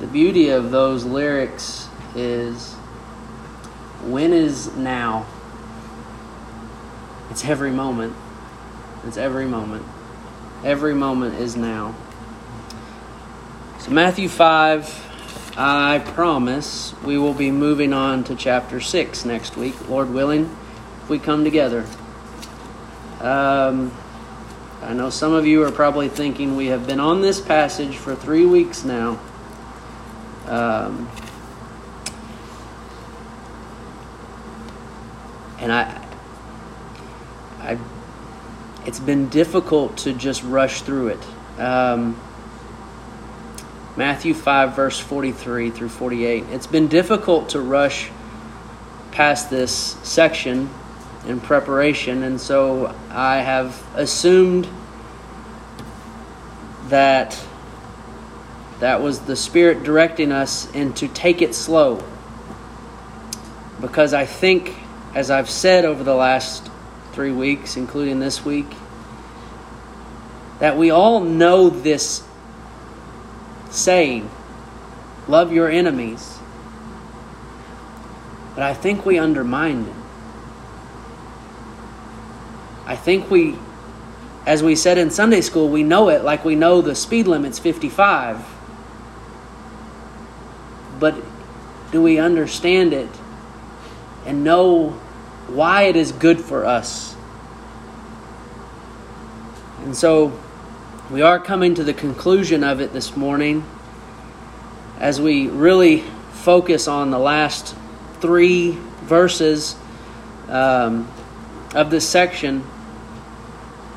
the beauty of those lyrics is when is now? It's every moment. It's every moment. Every moment is now. So, Matthew 5, I promise we will be moving on to chapter 6 next week, Lord willing, if we come together. Um, I know some of you are probably thinking we have been on this passage for three weeks now. Um, and I, I, it's been difficult to just rush through it. Um, Matthew 5, verse 43 through 48. It's been difficult to rush past this section in preparation, and so I have assumed that that was the Spirit directing us and to take it slow. Because I think, as I've said over the last three weeks, including this week, that we all know this saying love your enemies. But I think we undermine them. I think we, as we said in Sunday school, we know it like we know the speed limit's 55. But do we understand it and know why it is good for us? And so we are coming to the conclusion of it this morning as we really focus on the last three verses um, of this section.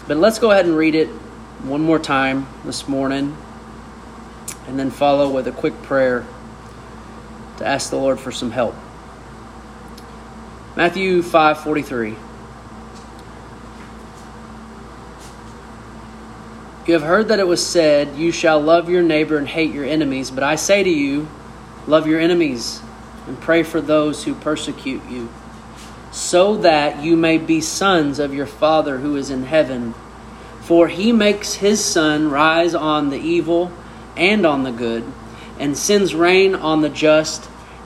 But let's go ahead and read it one more time this morning and then follow with a quick prayer to ask the Lord for some help. Matthew 5:43 You have heard that it was said, You shall love your neighbor and hate your enemies. But I say to you, love your enemies and pray for those who persecute you, so that you may be sons of your Father who is in heaven. For he makes his sun rise on the evil and on the good, and sends rain on the just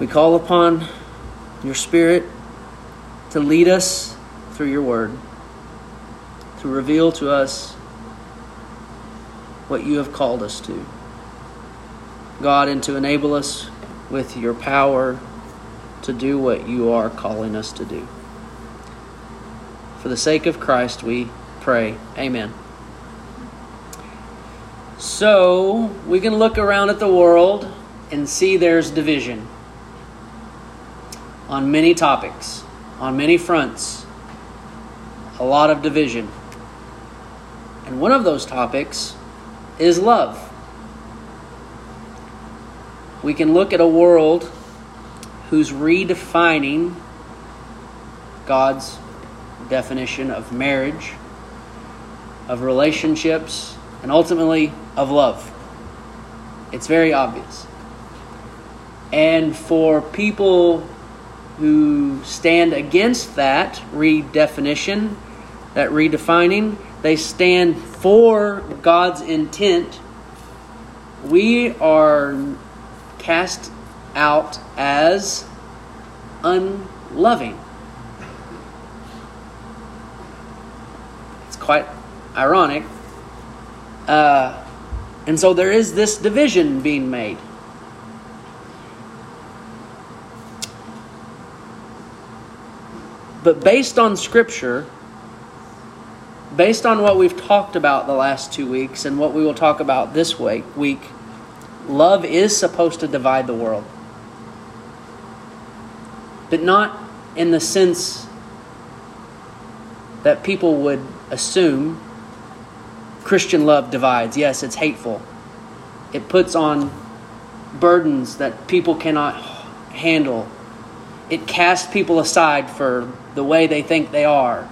we call upon your Spirit to lead us through your word to reveal to us what you have called us to. God, and to enable us with your power to do what you are calling us to do. For the sake of Christ, we pray. Amen. So, we can look around at the world and see there's division on many topics, on many fronts, a lot of division. And one of those topics is love. We can look at a world who's redefining God's definition of marriage, of relationships, and ultimately of love. It's very obvious. And for people who stand against that redefinition, that redefining, they stand for God's intent, we are cast out as unloving. It's quite ironic. Uh, and so there is this division being made. But based on Scripture, based on what we've talked about the last two weeks and what we will talk about this week, week love is supposed to divide the world. But not in the sense that people would assume Christian love divides. Yes, it's hateful. It puts on burdens that people cannot handle. It casts people aside for the way they think they are.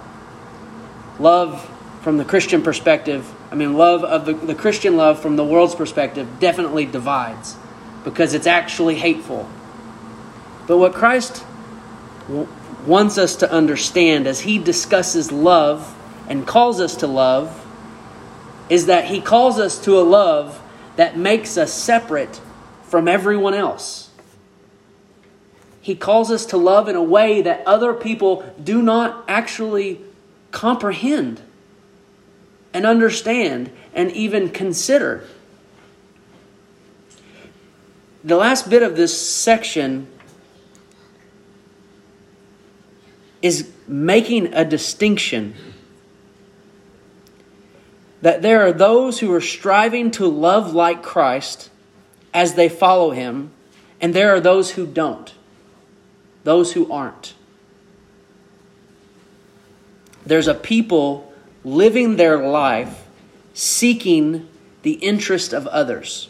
Love from the Christian perspective, I mean, love of the, the Christian love from the world's perspective definitely divides because it's actually hateful. But what Christ wants us to understand as he discusses love and calls us to love is that he calls us to a love that makes us separate from everyone else. He calls us to love in a way that other people do not actually comprehend and understand and even consider. The last bit of this section is making a distinction that there are those who are striving to love like Christ as they follow him, and there are those who don't, those who aren't. There's a people living their life seeking the interest of others,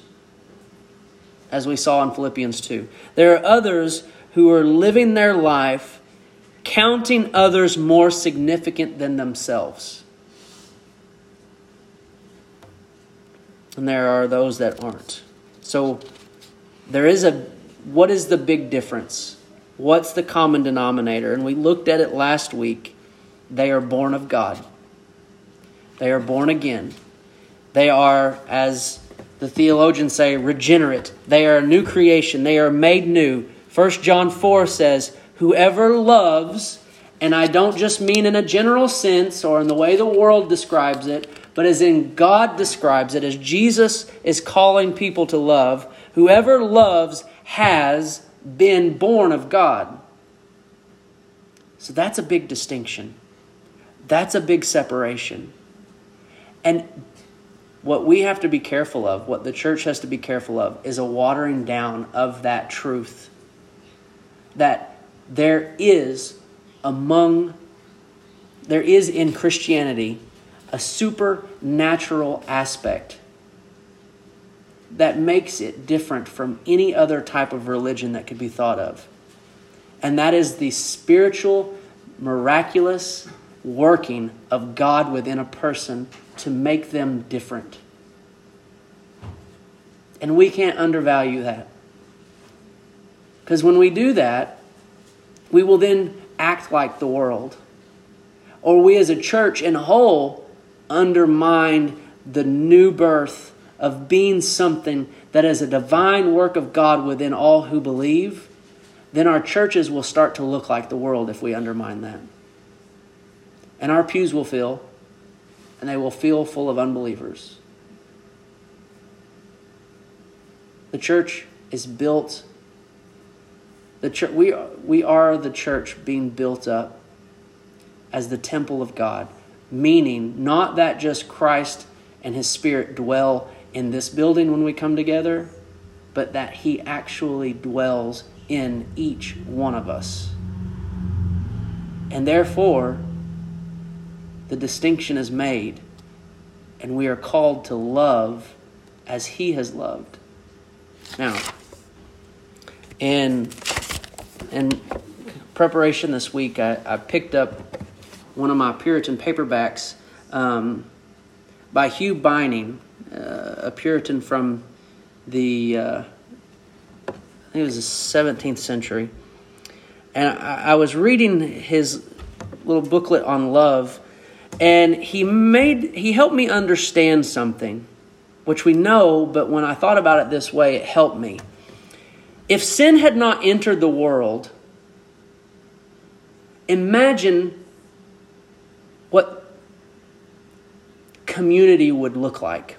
as we saw in Philippians 2. There are others who are living their life counting others more significant than themselves. And there are those that aren't. So there is a what is the big difference? What's the common denominator? And we looked at it last week. They are born of God. They are born again. They are, as the theologians say, regenerate. They are a new creation. They are made new. 1 John 4 says, Whoever loves, and I don't just mean in a general sense or in the way the world describes it, but as in God describes it, as Jesus is calling people to love, whoever loves has been born of God. So that's a big distinction. That's a big separation. And what we have to be careful of, what the church has to be careful of, is a watering down of that truth. That there is among, there is in Christianity a supernatural aspect that makes it different from any other type of religion that could be thought of. And that is the spiritual, miraculous working of God within a person to make them different. And we can't undervalue that. Because when we do that, we will then act like the world. Or we as a church in whole undermine the new birth of being something that is a divine work of God within all who believe, then our churches will start to look like the world if we undermine that. And our pews will fill, and they will feel full of unbelievers. The church is built. The we, we are the church being built up as the temple of God, meaning not that just Christ and his Spirit dwell in this building when we come together, but that he actually dwells in each one of us. And therefore, the distinction is made, and we are called to love as He has loved. Now, in, in preparation this week, I, I picked up one of my Puritan paperbacks um, by Hugh Binning, uh, a Puritan from the, uh, I think it was the 17th century. And I, I was reading his little booklet on love and he made he helped me understand something which we know but when i thought about it this way it helped me if sin had not entered the world imagine what community would look like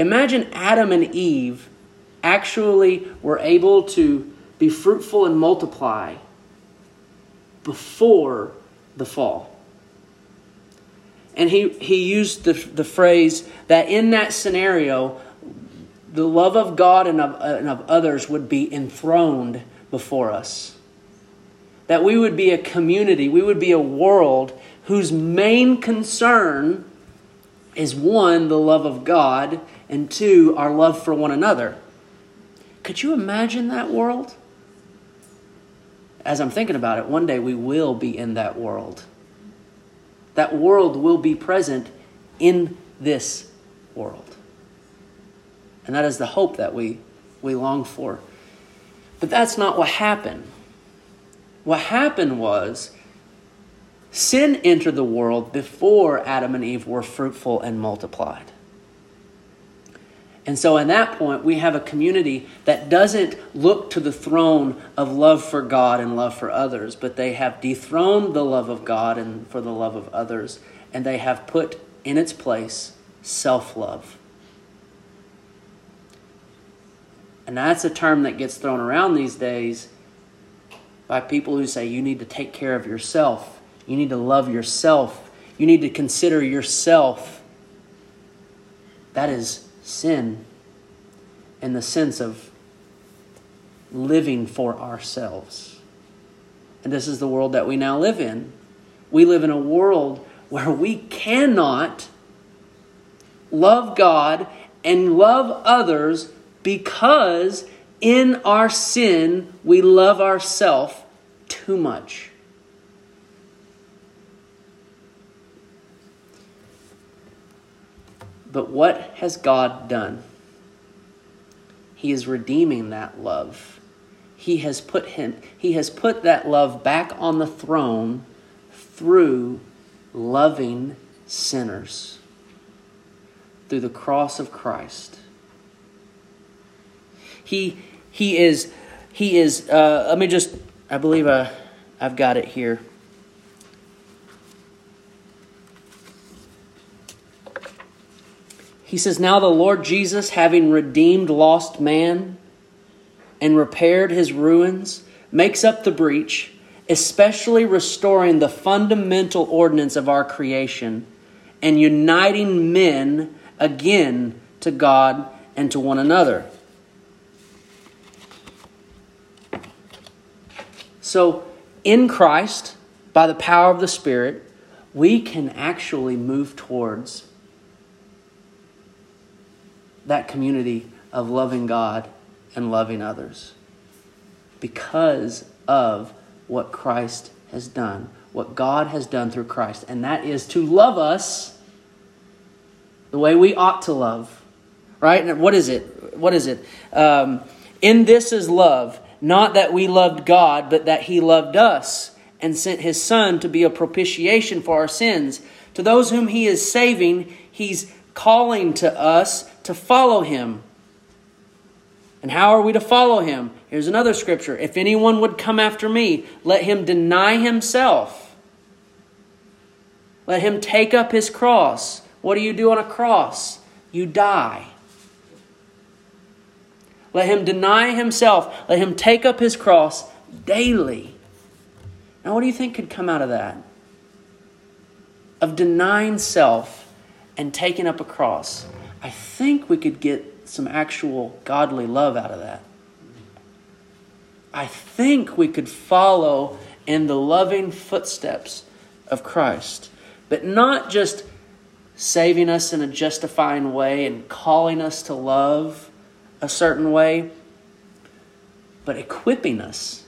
imagine adam and eve actually were able to be fruitful and multiply before the fall and he, he used the, the phrase that in that scenario, the love of God and of, and of others would be enthroned before us. That we would be a community, we would be a world whose main concern is one, the love of God, and two, our love for one another. Could you imagine that world? As I'm thinking about it, one day we will be in that world. That world will be present in this world. And that is the hope that we, we long for. But that's not what happened. What happened was sin entered the world before Adam and Eve were fruitful and multiplied. And so, in that point, we have a community that doesn't look to the throne of love for God and love for others, but they have dethroned the love of God and for the love of others, and they have put in its place self love. And that's a term that gets thrown around these days by people who say you need to take care of yourself, you need to love yourself, you need to consider yourself. That is sin in the sense of living for ourselves. And this is the world that we now live in. We live in a world where we cannot love God and love others because in our sin we love ourselves too much. But what has God done? He is redeeming that love. He has put him he has put that love back on the throne through loving sinners. Through the cross of Christ. He he is he is uh, let me just I believe uh, I've got it here. He says, Now the Lord Jesus, having redeemed lost man and repaired his ruins, makes up the breach, especially restoring the fundamental ordinance of our creation and uniting men again to God and to one another. So, in Christ, by the power of the Spirit, we can actually move towards that community of loving God and loving others because of what Christ has done, what God has done through Christ, and that is to love us the way we ought to love. Right? And what is it? What is it? Um, in this is love, not that we loved God, but that He loved us and sent His Son to be a propitiation for our sins. To those whom He is saving, He's calling to us to follow him. And how are we to follow him? Here's another scripture. If anyone would come after me, let him deny himself. Let him take up his cross. What do you do on a cross? You die. Let him deny himself. Let him take up his cross daily. Now, what do you think could come out of that? Of denying self and taking up a cross. I think we could get some actual godly love out of that. I think we could follow in the loving footsteps of Christ, but not just saving us in a justifying way and calling us to love a certain way, but equipping us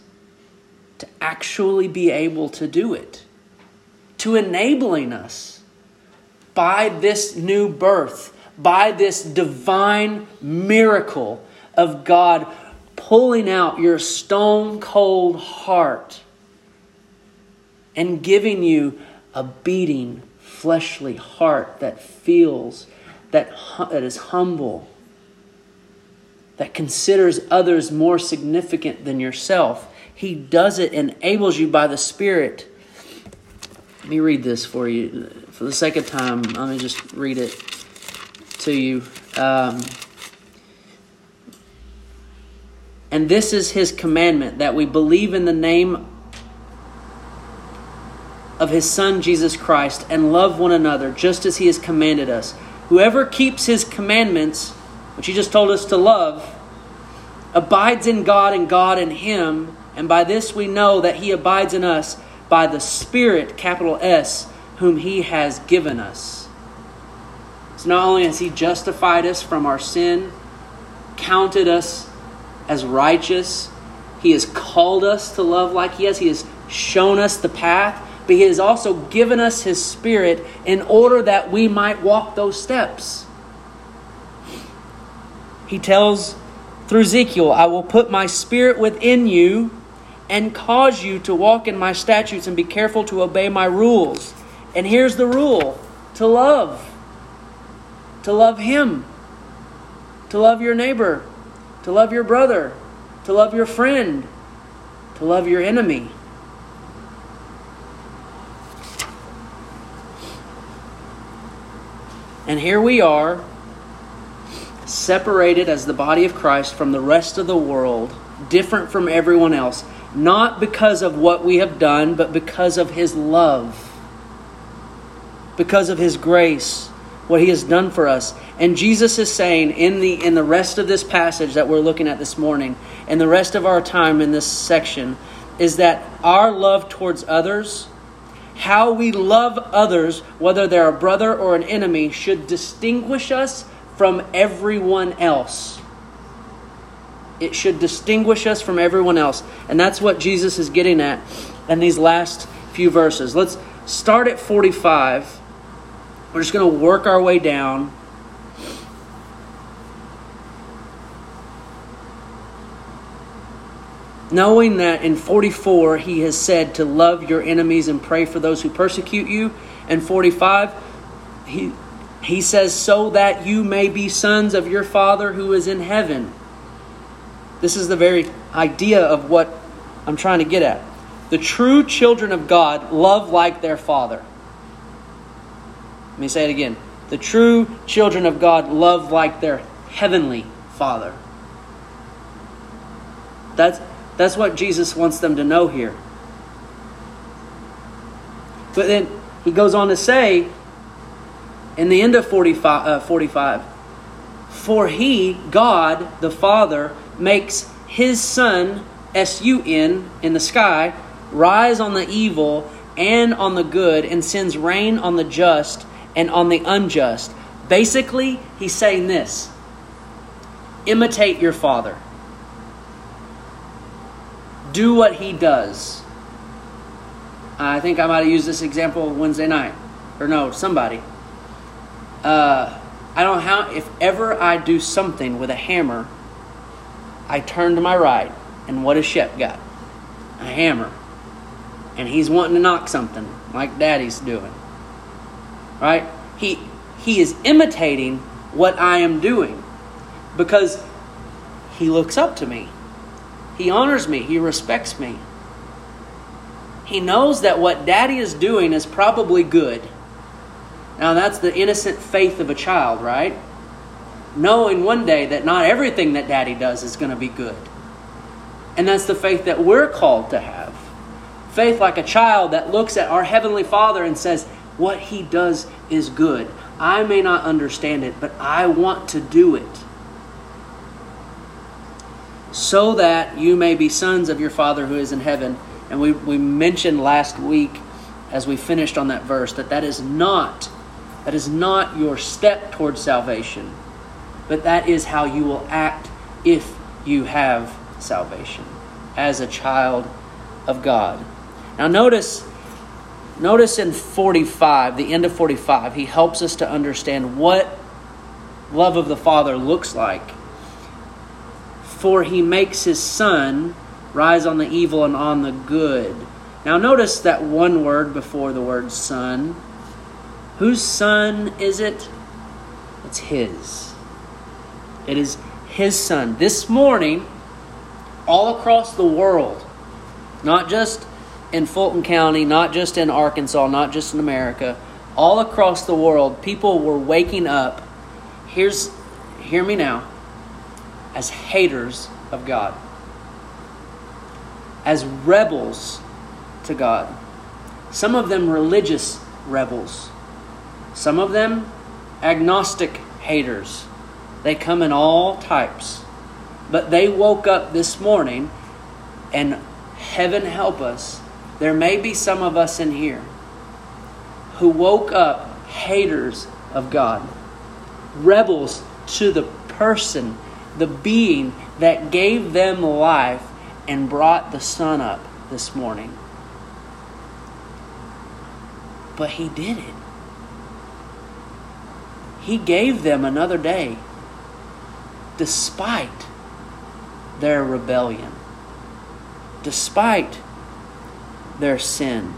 to actually be able to do it, to enabling us by this new birth, by this divine miracle of God pulling out your stone cold heart and giving you a beating, fleshly heart that feels, that, that is humble, that considers others more significant than yourself. He does it, and enables you by the Spirit. Let me read this for you for the sake of time, let me just read it to you. Um, and this is his commandment that we believe in the name of his Son, Jesus Christ, and love one another just as he has commanded us. Whoever keeps his commandments, which he just told us to love, abides in God and God in him. And by this we know that he abides in us by the Spirit, capital S whom He has given us. So not only has He justified us from our sin, counted us as righteous. He has called us to love like He has. He has shown us the path, but He has also given us His Spirit in order that we might walk those steps. He tells through Ezekiel, I will put my Spirit within you and cause you to walk in my statutes and be careful to obey my rules. And here's the rule to love. To love Him. To love your neighbor. To love your brother. To love your friend. To love your enemy. And here we are, separated as the body of Christ from the rest of the world, different from everyone else, not because of what we have done, but because of His love, because of His grace, what He has done for us. And Jesus is saying in the in the rest of this passage that we're looking at this morning, and the rest of our time in this section, is that our love towards others how we love others, whether they're a brother or an enemy, should distinguish us from everyone else. It should distinguish us from everyone else. And that's what Jesus is getting at in these last few verses. Let's start at 45. We're just going to work our way down knowing that in 44 he has said to love your enemies and pray for those who persecute you. And 45, he, he says, so that you may be sons of your Father who is in heaven. This is the very idea of what I'm trying to get at. The true children of God love like their Father. Let me say it again. The true children of God love like their heavenly Father. That's that's what Jesus wants them to know here. But then he goes on to say in the end of 45, uh, 45 For he, God the Father, makes his Son, S U N, in the sky, rise on the evil and on the good, and sends rain on the just and on the unjust. Basically, he's saying this imitate your Father do what he does. I think I might have used this example Wednesday night. Or no, somebody. Uh, I don't know how, if ever I do something with a hammer, I turn to my right, and what has Shep got? A hammer. And he's wanting to knock something, like Daddy's doing. Right? He, he is imitating what I am doing because he looks up to me. He honors me, he respects me. He knows that what daddy is doing is probably good. Now, that's the innocent faith of a child, right? Knowing one day that not everything that daddy does is going to be good. And that's the faith that we're called to have. Faith like a child that looks at our Heavenly Father and says, What He does is good. I may not understand it, but I want to do it so that you may be sons of your Father who is in heaven. And we, we mentioned last week, as we finished on that verse, that that is not that is not your step towards salvation, but that is how you will act if you have salvation as a child of God. Now notice notice in 45, the end of 45, he helps us to understand what love of the Father looks like for he makes his sun rise on the evil and on the good. Now, notice that one word before the word son. Whose son is it? It's his. It is his son. This morning, all across the world, not just in Fulton County, not just in Arkansas, not just in America, all across the world, people were waking up. Here's, hear me now as haters of God, as rebels to God. Some of them religious rebels, some of them agnostic haters. They come in all types. But they woke up this morning, and heaven help us, there may be some of us in here who woke up haters of God, rebels to the person the being that gave them life and brought the sun up this morning. But he did it. He gave them another day despite their rebellion, despite their sin.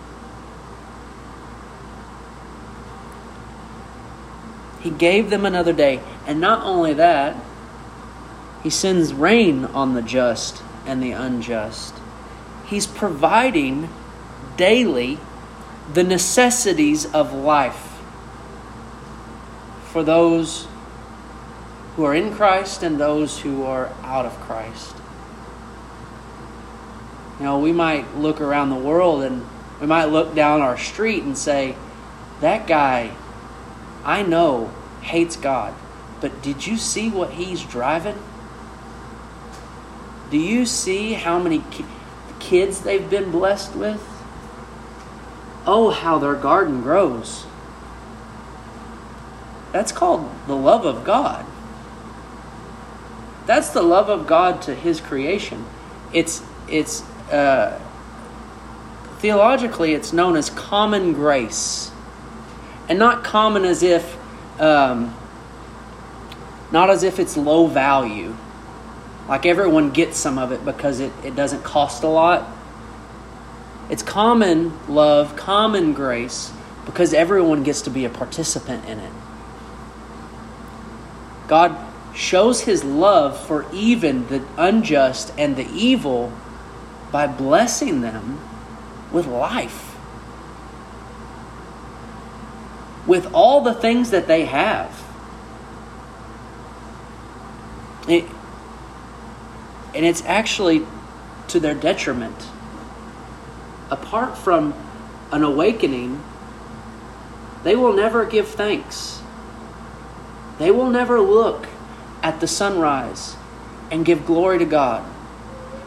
He gave them another day. And not only that, He sends rain on the just and the unjust. He's providing daily the necessities of life for those who are in Christ and those who are out of Christ. You know, we might look around the world and we might look down our street and say, that guy I know hates God, but did you see what he's driving? Do you see how many ki- kids they've been blessed with? Oh, how their garden grows. That's called the love of God. That's the love of God to His creation. It's it's uh, theologically it's known as common grace. And not common as if um, not as if it's low value. Like everyone gets some of it because it, it doesn't cost a lot. It's common love common grace because everyone gets to be a participant in it. God shows his love for even the unjust and the evil by blessing them with life with all the things that they have. It, and it's actually to their detriment. Apart from an awakening, they will never give thanks. They will never look at the sunrise and give glory to God.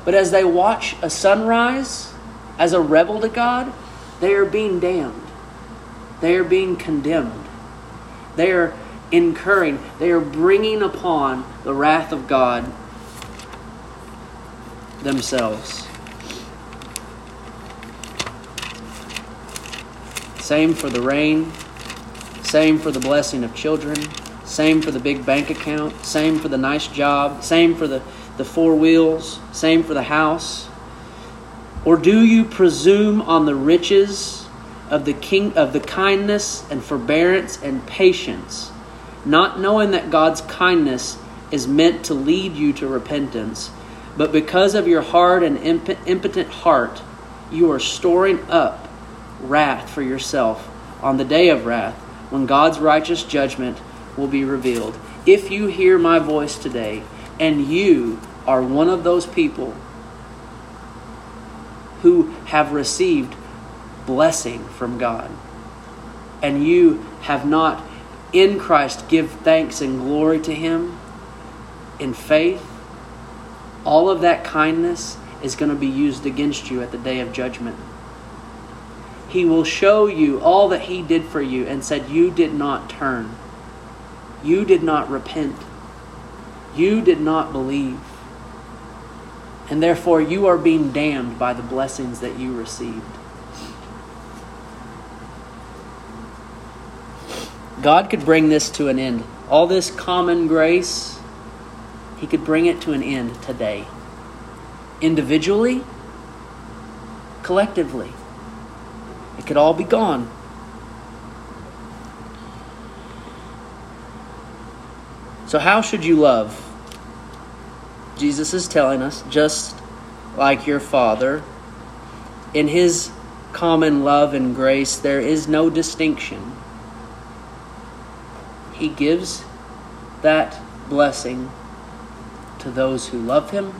But as they watch a sunrise as a rebel to God, they are being damned. They are being condemned. They are incurring, they are bringing upon the wrath of God themselves. Same for the rain, same for the blessing of children, same for the big bank account, same for the nice job, same for the, the four wheels, same for the house. Or do you presume on the riches of the king of the kindness and forbearance and patience, not knowing that God's kindness is meant to lead you to repentance, but because of your hard and imp- impotent heart, you are storing up wrath for yourself on the day of wrath, when God's righteous judgment will be revealed. If you hear my voice today, and you are one of those people who have received blessing from God, and you have not in Christ give thanks and glory to Him in faith, all of that kindness is going to be used against you at the day of judgment. He will show you all that He did for you and said, You did not turn. You did not repent. You did not believe. And therefore, you are being damned by the blessings that you received. God could bring this to an end. All this common grace, He could bring it to an end today. Individually, collectively. It could all be gone. So, how should you love? Jesus is telling us, just like your Father, in His common love and grace, there is no distinction. He gives that blessing to those who love Him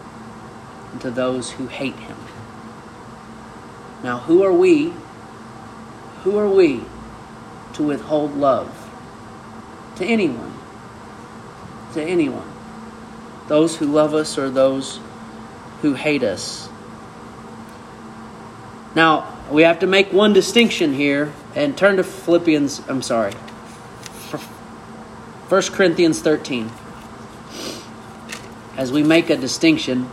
and to those who hate Him. Now, who are we? Who are we to withhold love to anyone? To anyone. Those who love us or those who hate us. Now, we have to make one distinction here and turn to Philippians, I'm sorry, 1 Corinthians 13. as we make a distinction.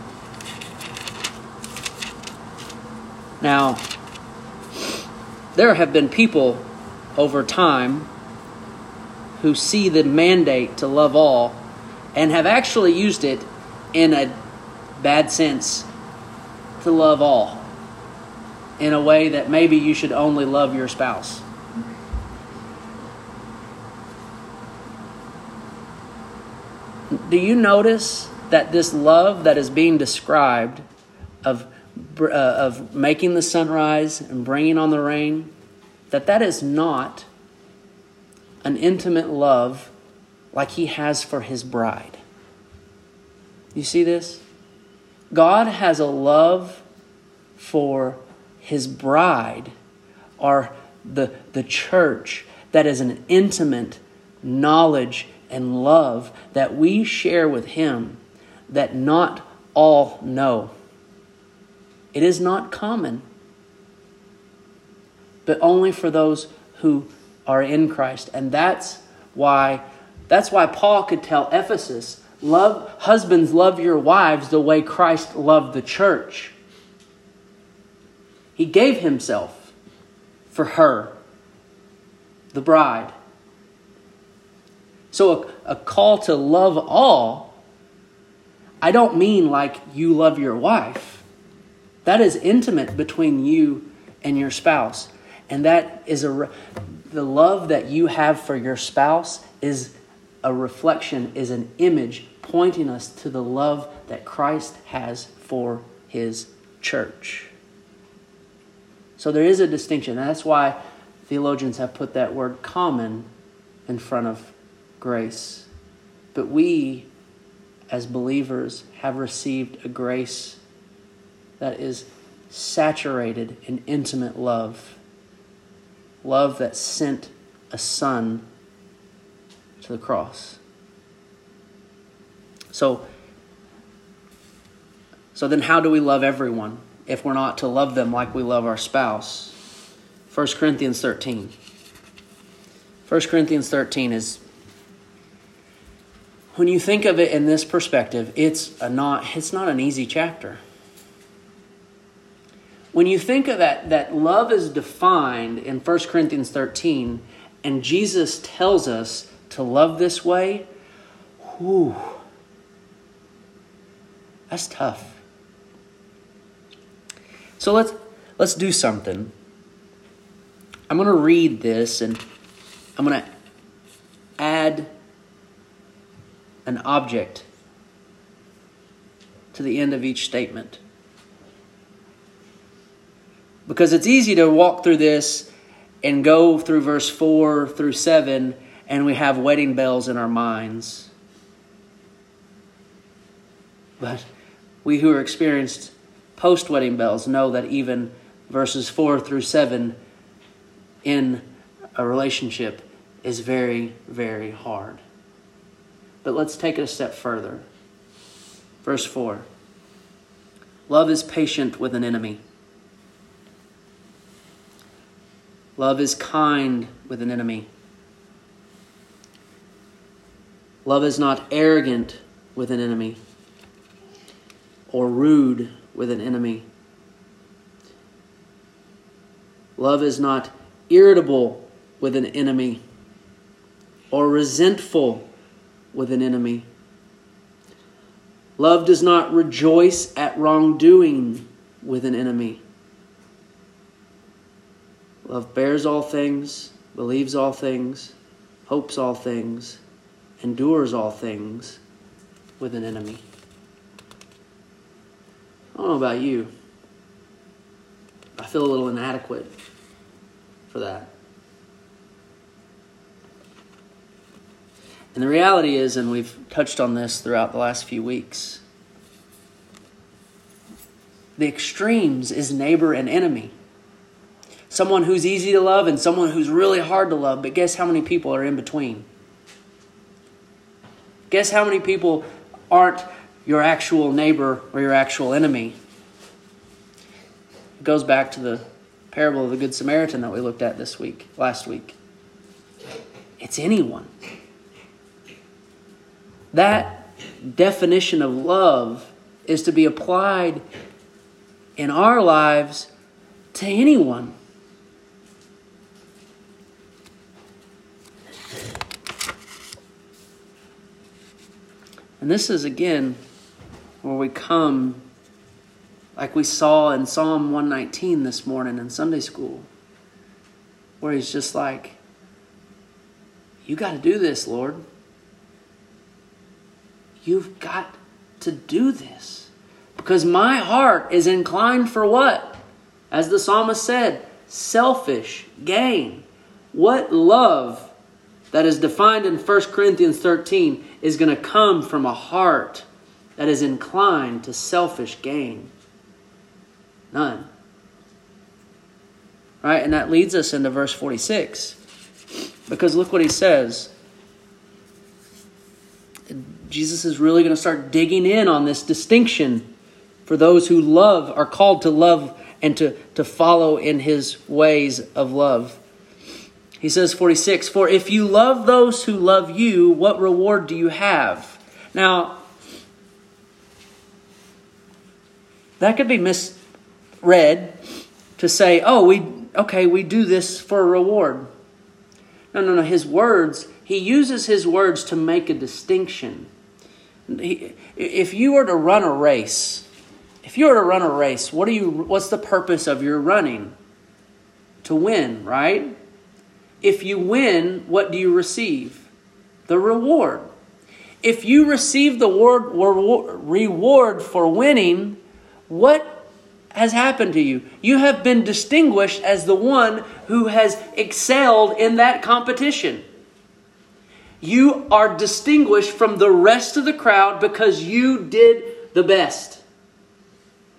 Now, there have been people over time who see the mandate to love all and have actually used it in a bad sense to love all in a way that maybe you should only love your spouse. Do you notice that this love that is being described of, uh, of making the sunrise and bringing on the rain, that that is not an intimate love like he has for his bride. You see this? God has a love for his bride, or the, the church, that is an intimate knowledge and love that we share with him that not all know. It is not common, but only for those who are in Christ. And that's why that's why Paul could tell Ephesus, love husbands love your wives the way Christ loved the church. He gave himself for her, the bride. So a, a call to love all, I don't mean like you love your wife. That is intimate between you and your spouse. And that is a the love that you have for your spouse is a reflection, is an image pointing us to the love that Christ has for his church. So there is a distinction. That's why theologians have put that word common in front of grace. But we, as believers, have received a grace that is saturated in intimate love love that sent a son to the cross. So, so then how do we love everyone if we're not to love them like we love our spouse? 1 Corinthians 13. 1 Corinthians 13 is when you think of it in this perspective, it's a not it's not an easy chapter when you think of that, that love is defined in 1 Corinthians 13, and Jesus tells us to love this way, whew, that's tough. So let's let's do something. I'm going to read this and I'm going to add an object to the end of each statement. Because it's easy to walk through this and go through verse 4 through 7 and we have wedding bells in our minds. But we who are experienced post wedding bells know that even verses 4 through 7 in a relationship is very, very hard. But let's take it a step further. Verse 4 Love is patient with an enemy. Love is kind with an enemy. Love is not arrogant with an enemy or rude with an enemy. Love is not irritable with an enemy or resentful with an enemy. Love does not rejoice at wrongdoing with an enemy Love bears all things, believes all things, hopes all things, endures all things with an enemy. I don't know about you. I feel a little inadequate for that. And the reality is, and we've touched on this throughout the last few weeks, the extremes is neighbor and enemy someone who's easy to love and someone who's really hard to love, but guess how many people are in between? Guess how many people aren't your actual neighbor or your actual enemy? It goes back to the parable of the Good Samaritan that we looked at this week, last week. It's anyone. That definition of love is to be applied in our lives to anyone. And this is again where we come, like we saw in Psalm 119 this morning in Sunday school, where he's just like, You got to do this, Lord. You've got to do this. Because my heart is inclined for what? As the psalmist said, selfish gain. What love that is defined in 1 Corinthians 13 is going to come from a heart that is inclined to selfish gain? None. Right? And that leads us into verse 46. Because look what he says. Jesus is really going to start digging in on this distinction for those who love, are called to love and to, to follow in his ways of love. He says, 46, For if you love those who love you, what reward do you have? Now, that could be misread to say, oh, we, okay, we do this for a reward. No, no, no. His words, he uses his words to make a distinction. If you were to run a race, if you were to run a race, what do you what's the purpose of your running? To win, right? If you win, what do you receive? The reward. If you receive the reward for winning, what has happened to you? You have been distinguished as the one who has excelled in that competition. You are distinguished from the rest of the crowd because you did the best.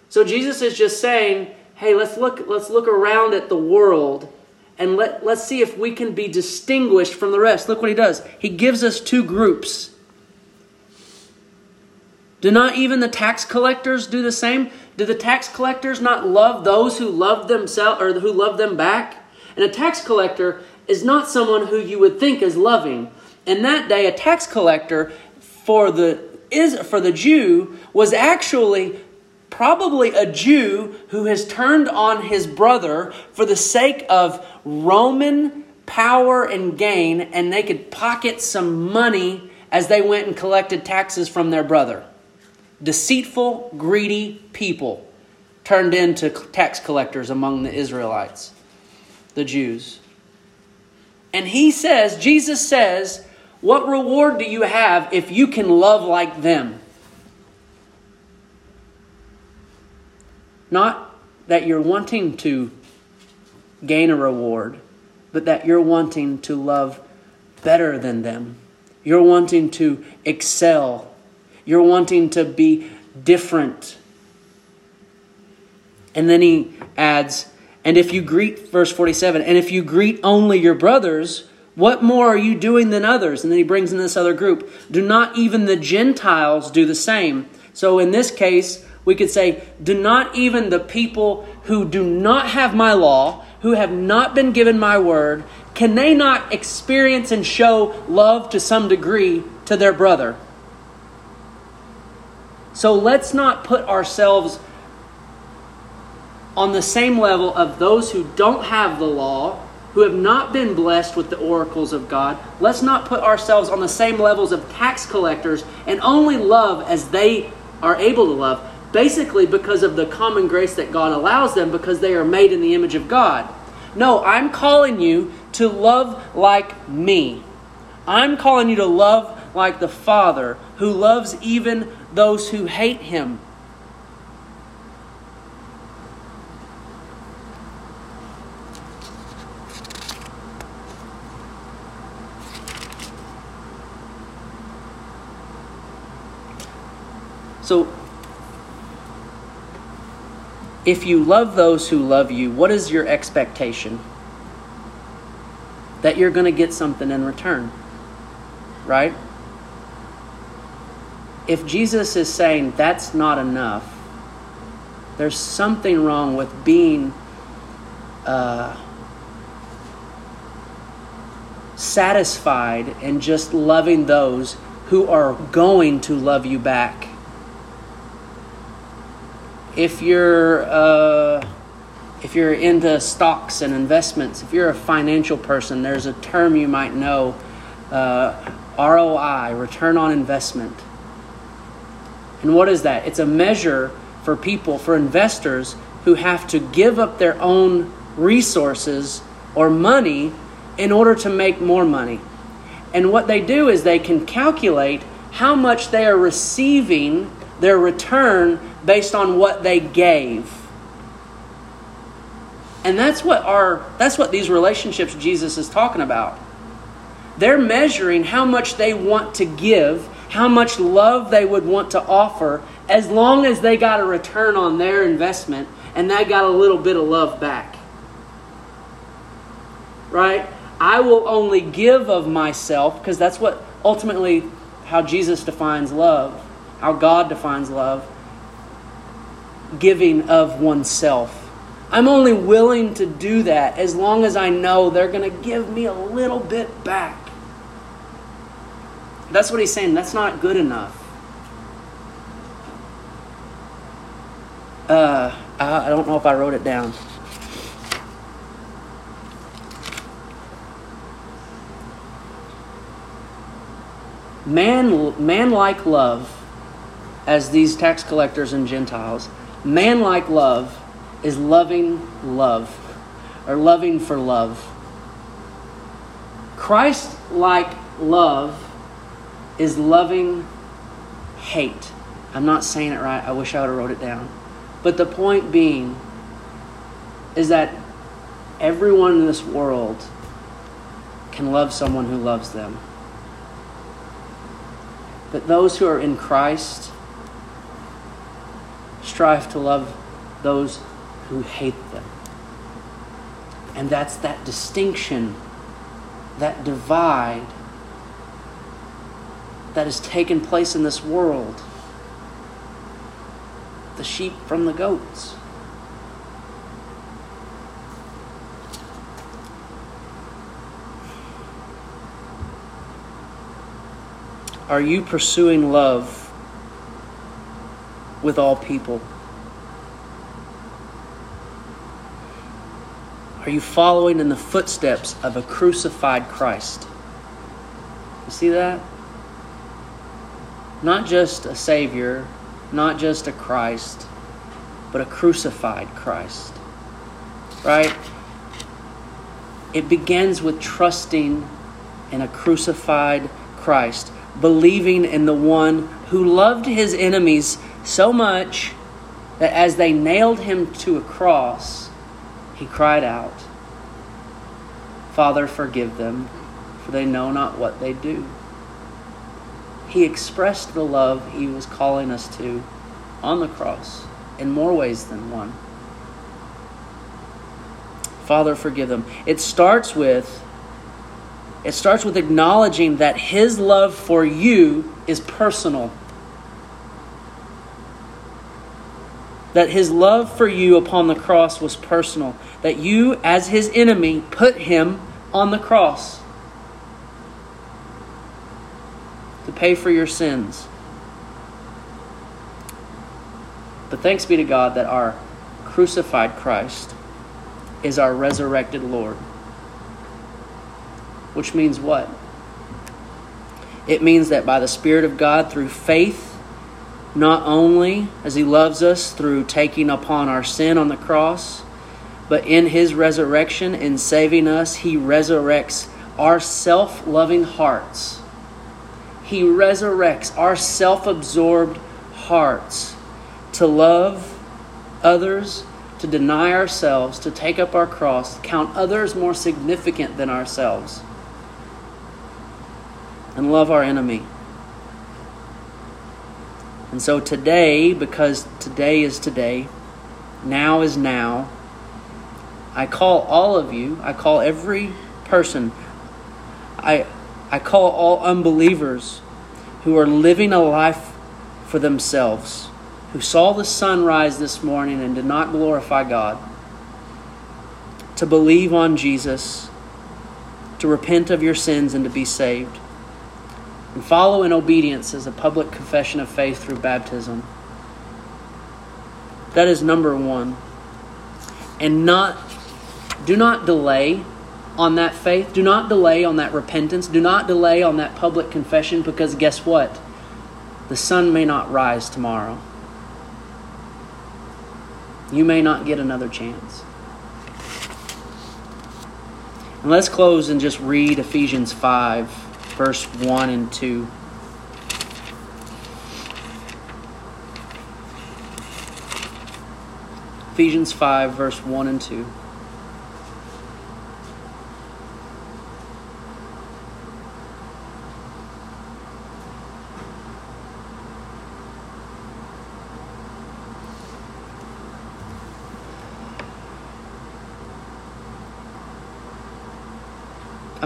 So Jesus is just saying, hey, let's look, let's look around at the world and let, let's see if we can be distinguished from the rest. Look what he does. He gives us two groups. Do not even the tax collectors do the same? Do the tax collectors not love those who love themselves or who love them back? And a tax collector is not someone who you would think is loving. And that day, a tax collector for the is for the Jew was actually probably a Jew who has turned on his brother for the sake of Roman power and gain, and they could pocket some money as they went and collected taxes from their brother. Deceitful, greedy people turned into tax collectors among the Israelites, the Jews. And he says, Jesus says, What reward do you have if you can love like them? Not that you're wanting to gain a reward, but that you're wanting to love better than them. You're wanting to excel. You're wanting to be different. And then he adds, and if you greet, verse 47, and if you greet only your brothers, what more are you doing than others? And then he brings in this other group. Do not even the Gentiles do the same? So in this case, we could say, Do not even the people who do not have my law, who have not been given my word, can they not experience and show love to some degree to their brother? So let's not put ourselves on the same level of those who don't have the law, who have not been blessed with the oracles of God. Let's not put ourselves on the same levels of tax collectors and only love as they are able to love basically because of the common grace that God allows them because they are made in the image of God. No, I'm calling you to love like me. I'm calling you to love like the Father who loves even those who hate him. So if you love those who love you, what is your expectation? That you're going to get something in return, right? If Jesus is saying that's not enough, there's something wrong with being uh, satisfied and just loving those who are going to love you back. If you're uh, if you're into stocks and investments, if you're a financial person, there's a term you might know, uh, ROI, return on investment. And what is that? It's a measure for people, for investors who have to give up their own resources or money in order to make more money. And what they do is they can calculate how much they are receiving their return based on what they gave. And that's what our that's what these relationships Jesus is talking about. They're measuring how much they want to give, how much love they would want to offer as long as they got a return on their investment and they got a little bit of love back. Right? I will only give of myself because that's what ultimately how Jesus defines love, how God defines love giving of oneself. I'm only willing to do that as long as I know they're going to give me a little bit back. That's what he's saying. That's not good enough. Uh, I don't know if I wrote it down. Man, man like love, as these tax collectors and Gentiles, man like love is loving love, or loving for love. Christ like love is loving hate. I'm not saying it right. I wish I would have wrote it down. But the point being is that everyone in this world can love someone who loves them. But those who are in Christ strive to love those who hate them. And that's that distinction, that divide that has taken place in this world the sheep from the goats. Are you pursuing love with all people? Are you following in the footsteps of a crucified Christ? You see that? Not just a Savior, not just a Christ, but a crucified Christ. Right? It begins with trusting in a crucified Christ, believing in the one who loved his enemies so much that as they nailed him to a cross, he cried out, Father, forgive them, for they know not what they do. He expressed the love he was calling us to on the cross in more ways than one. Father, forgive them. It starts with it starts with acknowledging that his love for you is personal. That his love for you upon the cross was personal. That you, as his enemy, put him on the cross to pay for your sins. But thanks be to God that our crucified Christ is our resurrected Lord. Which means what? It means that by the Spirit of God, through faith, not only as He loves us through taking upon our sin on the cross, but in His resurrection and saving us, He resurrects our self loving hearts. He resurrects our self absorbed hearts to love others, to deny ourselves, to take up our cross, count others more significant than ourselves, and love our enemy. And so today, because today is today, now is now, I call all of you, I call every person, I, I call all unbelievers who are living a life for themselves who saw the sun rise this morning and did not glorify God, to believe on Jesus, to repent of your sins, and to be saved. And follow in obedience as a public confession of faith through baptism. That is number one. And not do not delay on that faith. Do not delay on that repentance. Do not delay on that public confession because guess what? The sun may not rise tomorrow. You may not get another chance. And let's close and just read Ephesians 5, verse 1 and 2. Ephesians 5, verse 1 and 2.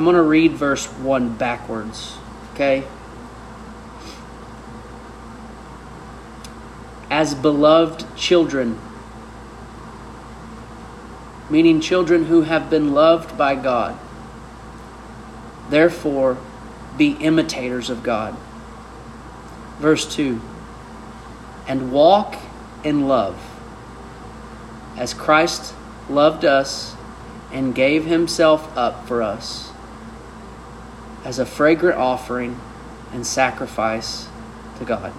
I'm going to read verse 1 backwards, okay? As beloved children, meaning children who have been loved by God. Therefore, be imitators of God. Verse 2 And walk in love, as Christ loved us and gave himself up for us as a fragrant offering and sacrifice to God.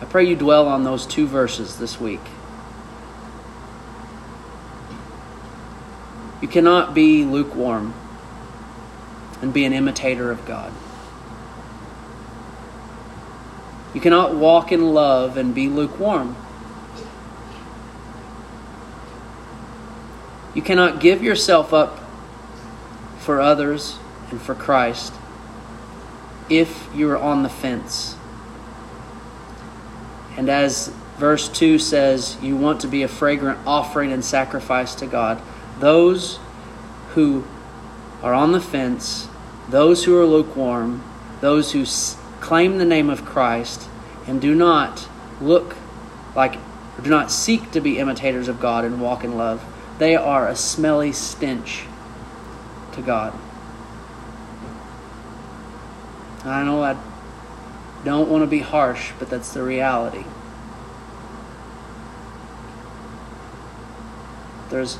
I pray you dwell on those two verses this week. You cannot be lukewarm and be an imitator of God. You cannot walk in love and be lukewarm. You cannot give yourself up for others and for Christ if you are on the fence. And as verse 2 says, you want to be a fragrant offering and sacrifice to God. Those who are on the fence, those who are lukewarm, those who claim the name of Christ and do not look like, or do not seek to be imitators of God and walk in love, they are a smelly stench to God. I know I don't want to be harsh, but that's the reality. There's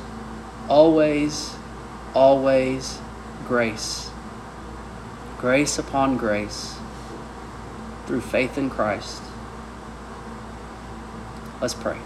always, always grace. Grace upon grace through faith in Christ. Let's pray.